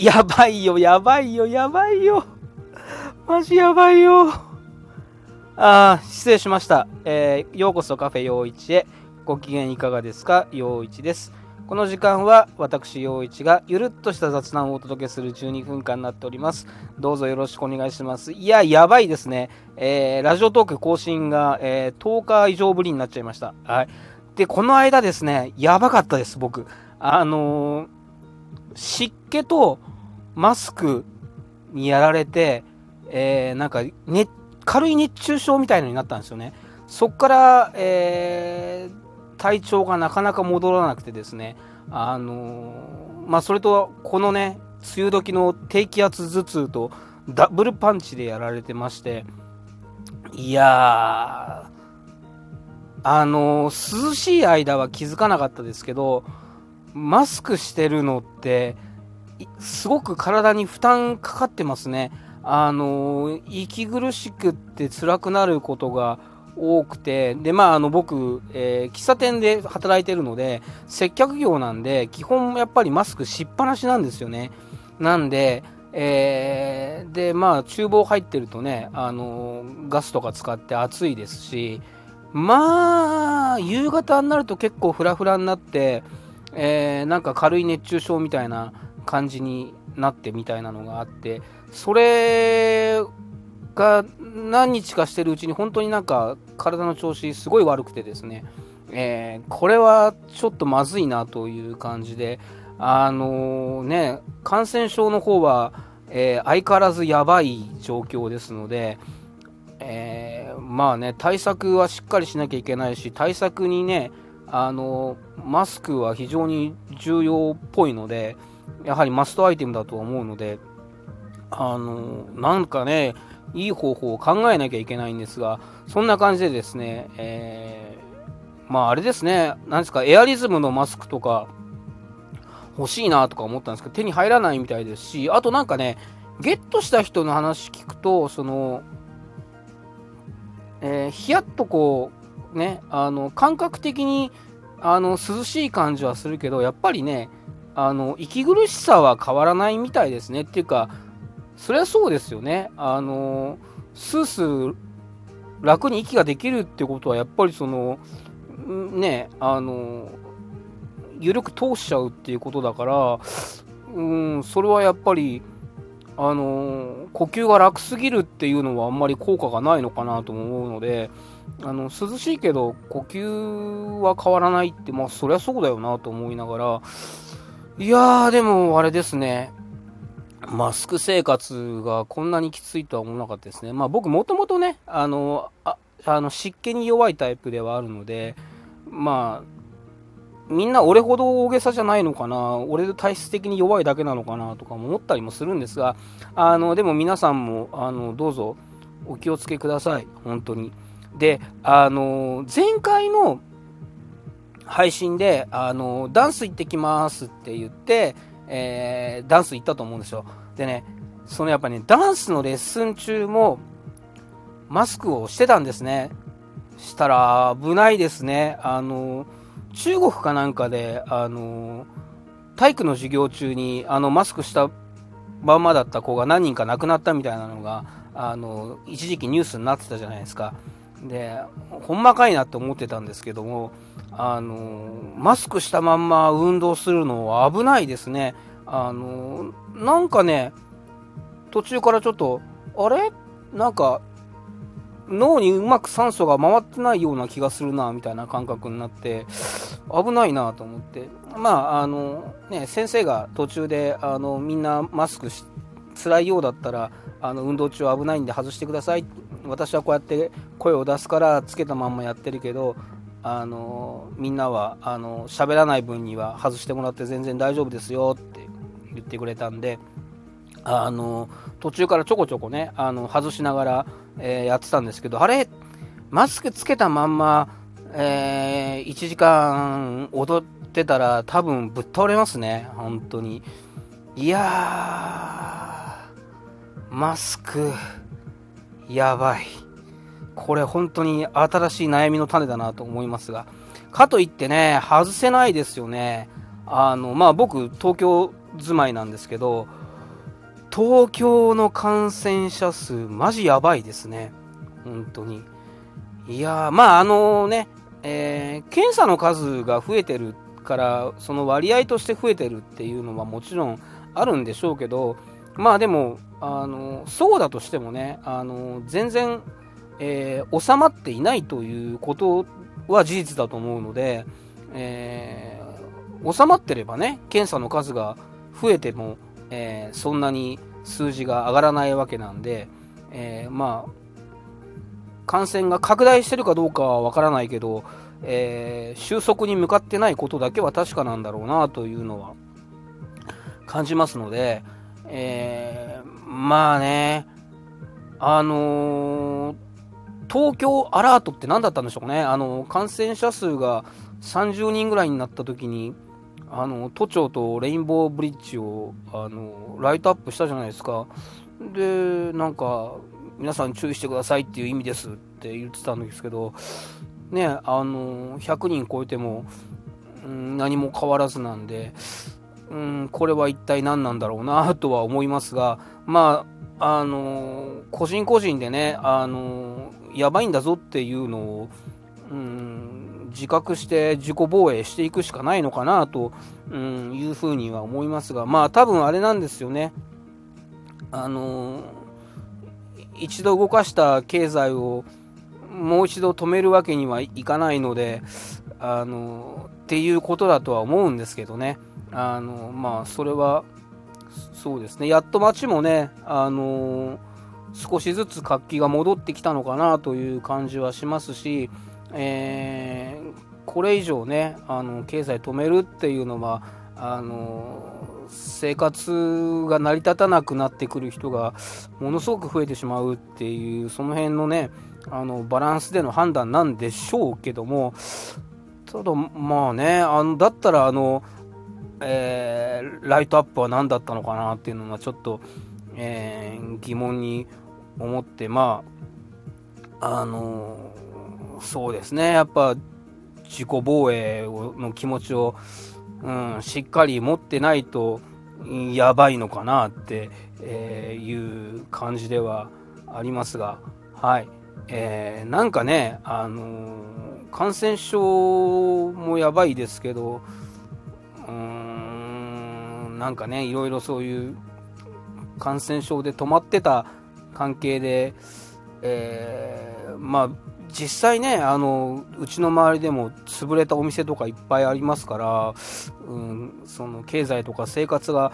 やばいよ、やばいよ、やばいよ。マジやばいよ。あー、失礼しました。えーようこそカフェ陽一へ。ご機嫌いかがですか？陽一です。この時間は私陽一がゆるっとした雑談をお届けする12分間になっております。どうぞよろしくお願いします。いや、やばいですね。えーラジオトーク更新が、えー10日以上ぶりになっちゃいました。はい。で、この間ですね、やばかったです、僕。あのー湿気とマスクにやられて、えーなんか、ね、軽い熱中症みたいのになったんですよね。そっから、えー体調がなかなか戻らなくてですね、あのーまあ、それと、このね、梅雨時の低気圧頭痛とダブルパンチでやられてまして、いやー、あのー涼しい間は気づかなかったですけど、マスクしてるのって、すごく体に負担かかってますね。あの息苦しくって辛くなることが多くて、で、まあ、あの、僕、えー喫茶店で働いてるので、接客業なんで、基本やっぱりマスクしっぱなしなんですよね。なんで、えーで、まあ、厨房入ってるとね、あのガスとか使って暑いですし、まあ、夕方になると結構フラフラになって、えーなんか軽い熱中症みたいな感じになってみたいなのがあって、それが何日かしてるうちに本当になんか体の調子すごい悪くてですね、えーこれはちょっとまずいなという感じで、あのね、感染症の方は、え相変わらずやばい状況ですので、えまあね、対策はしっかりしなきゃいけないし、対策にね、あのマスクは非常に重要っぽいので、やはりマストアイテムだと思うので、あのなんかね、いい方法を考えなきゃいけないんですが、そんな感じでですね、えーまああれですね、なんですか、エアリズムのマスクとか欲しいなとか思ったんですけど、手に入らないみたいですし、あとなんかね、ゲットした人の話聞くと、その、えヒヤッとこう、ね、あの感覚的にあの涼しい感じはするけど、やっぱりね、あの息苦しさは変わらないみたいですね。っていうか、そりゃそうですよね。あのスースー楽に息ができるってことは、やっぱりその、ね、あの緩く通しちゃうっていうことだから、うん、それはやっぱり、あの呼吸が楽すぎるっていうのはあんまり効果がないのかなとも思うので、あの涼しいけど呼吸は変わらないって、まあそりゃそうだよなと思いながら、いやー、でもあれですね、マスク生活がこんなにきついとは思わなかったですね。まあ僕もともとね、あの、ああの湿気に弱いタイプではあるので、まあ、みんな俺ほど大げさじゃないのかな、俺体質的に弱いだけなのかなとか思ったりもするんですが、あのでも皆さんもあのどうぞお気をつけください、本当に。で、あの前回の配信であのダンス行ってきますって言って、えーダンス行ったと思うんですよ。でね、そのやっぱね、ダンスのレッスン中もマスクをしてたんですね。したら危ないですね。あの中国かなんかで、あの体育の授業中にあのマスクしたまんまだった子が何人か亡くなったみたいなのが、あの一時期ニュースになってたじゃないですか。で、ほんまかいなって思ってたんですけども、あのマスクしたまんま運動するのは危ないですね。あのなんかね、途中からちょっと、あれ？なんか、脳にうまく酸素が回ってないような気がするなみたいな感覚になって危ないなと思ってまああのね先生が途中であのみんなマスクし辛いようだったらあの運動中危ないんで外してください。私はこうやって声を出すからつけたまんまやってるけどあのみんなはあの喋らない分には外してもらって全然大丈夫ですよって言ってくれたんであの途中からちょこちょこねあの外しながら、えーやってたんですけどあれマスクつけたまんま、え1時間踊ってたら多分ぶっ倒れますね。本当に。いやマスクやばいこれ本当に新しい悩みの種だなと思いますがかといってね外せないですよねあのまあ僕東京住まいなんですけど東京の感染者数、マジやばいですね。本当に。いやまあ、あのね、えー、検査の数が増えてるから、その割合として増えてるっていうのはもちろんあるんでしょうけど、まあでも、あのそうだとしてもね、あの全然、えー、収まっていないということは事実だと思うので、えー、収まってればね、検査の数が増えても、えー、そんなに数字が上がらないわけなんで、えー、まあ、感染が拡大してるかどうかはわからないけど、えー、収束に向かってないことだけは確かなんだろうなというのは感じますので、えー、まあね、あのー、東京アラートって何だったんでしょうかね、あの感染者数が30人ぐらいになった時に、あの都庁とレインボーブリッジをあのライトアップしたじゃないですか。で、なんか、皆さん注意してくださいっていう意味ですって言ってたんですけど、ね、あの100人超えても、うん、何も変わらずなんで、うん、これは一体何なんだろうなとは思いますが、まあ、あの個人個人でね、あのやばいんだぞっていうのを、うん、自覚して自己防衛していくしかないのかなと、うん、いうふうには思いますが、まあ多分あれなんですよね。あの一度動かした経済をもう一度止めるわけにはいかないので、あのっていうことだとは思うんですけどね。あのまあそれはそうですね。やっと街もねあの少しずつ活気が戻ってきたのかなという感じはしますし、えー、これ以上ねあの経済止めるっていうのはあの生活が成り立たなくなってくる人がものすごく増えてしまうっていうその辺のねあのバランスでの判断なんでしょうけどもただまあねあのだったらあのえー、ライトアップは何だったのかなっていうのはちょっと、えー、疑問に思ってまああのー、そうですね。やっぱ自己防衛の気持ちを、うん、しっかり持ってないとやばいのかなって、えいう感じではありますがはい、えー、なんかねあの感染症もやばいですけどうんなんかねいろいろそういう感染症で止まってた関係で、えー、まあ実際ねあのうちの周りでも潰れたお店とかいっぱいありますから、うん、その経済とか生活が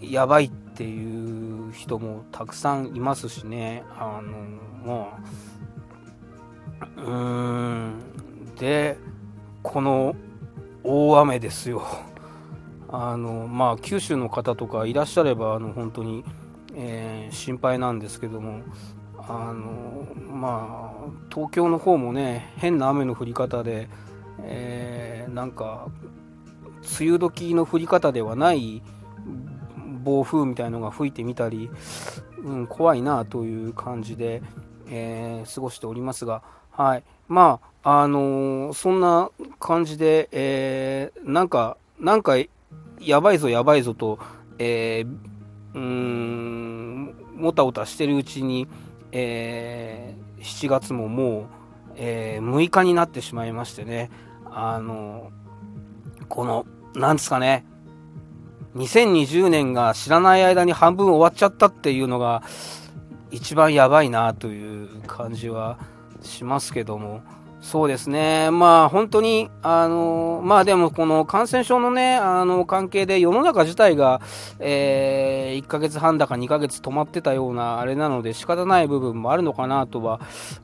やばいっていう人もたくさんいますしねあのまあうーんでこの大雨ですよ。あのまあ、九州の方とかいらっしゃればあの本当に、えー、心配なんですけどもあの、まあ、東京の方もね変な雨の降り方で、えー、なんか梅雨時の降り方ではない暴風みたいのが吹いてみたり、うん、怖いなという感じで、えー、過ごしておりますが、はい、まあ、あのー、そんな感じで、えー、なんか、なんかやばいぞやばいぞと、えー、うーん、もたもたしてるうちに、えー、7月ももう、えー、6日になってしまいましてね、あの、この、なんですかね、2020年が知らない間に半分終わっちゃったっていうのが、一番やばいなという感じはしますけども、そうですね、まあ本当に、あのまあでもこの感染症のね、あの関係で世の中自体が、えー、1ヶ月半だか2ヶ月止まってたようなあれなので仕方ない部分もあるのかなとは、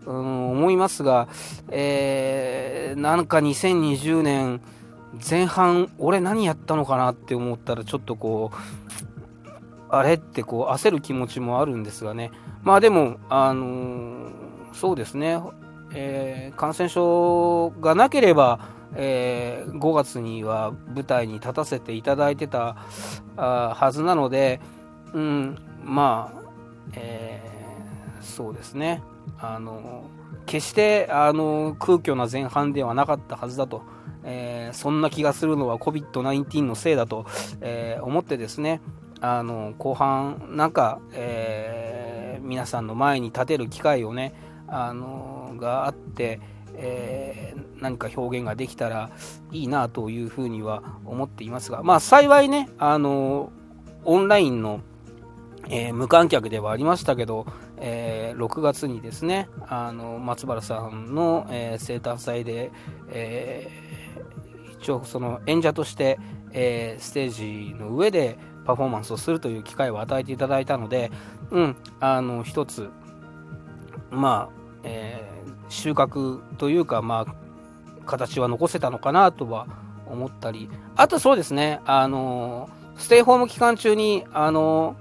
うん、思いますが、えー、なんか2020年前半、俺何やったのかなって思ったらちょっとこう、あれってこう焦る気持ちもあるんですがね、まあでも、あのそうですね、えー、感染症がなければ、えー、5月には舞台に立たせていただいてたあはずなので、うん、まあ、えー、そうですね。あの決してあの空虚な前半ではなかったはずだと、えー、そんな気がするのは COVID-19 のせいだと、えー、思ってですね。あの後半なんか、えー、皆さんの前に立てる機会をねあのがあって、えー、何か表現ができたらいいなというふうには思っていますがまあ幸いねあのオンラインのえー、無観客ではありましたけど、えー、6月にですねあの松原さんの、えー、生誕祭で、え一応その演者として、えステージの上でパフォーマンスをするという機会を与えていただいたので、うん、あの一つまああ、え収穫というかまあ形は残せたのかなとは思ったり。あとそうですねあのステイホーム期間中にあの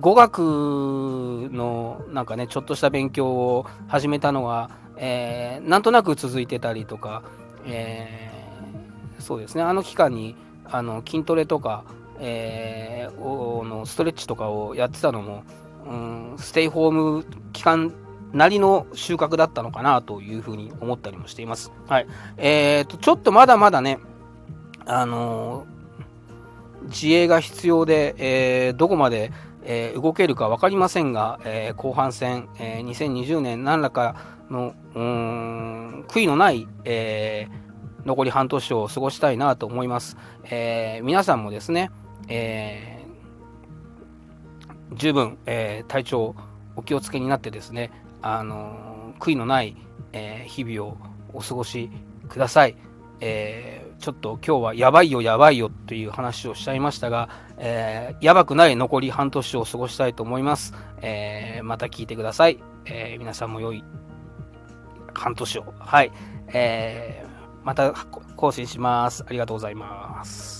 語学のなんかねちょっとした勉強を始めたのが、えー、なんとなく続いてたりとか、え、そうですねあの期間にあの筋トレとか、えー、のストレッチとかをやってたのも、うん、ステイホーム期間なりの収穫だったのかなというふうに思ったりもしています。はい。えーと、ちょっとまだまだね、あのー、自衛が必要で、えー、どこまでえー、動けるか分かりませんが、えー、後半戦、えー、2020年何らかのうん悔いのない、え残り半年を過ごしたいなと思います。え皆さんもですね、え十分、え体調お気をつけになってですね、あの悔いのない、え日々をお過ごしください。えー、ちょっと今日はやばいよやばいよっていう話をしちゃいましたが、えー、やばくない残り半年を過ごしたいと思います。えー、また聞いてください。え、皆さんも良い半年を。はい。えー、また更新します。ありがとうございます。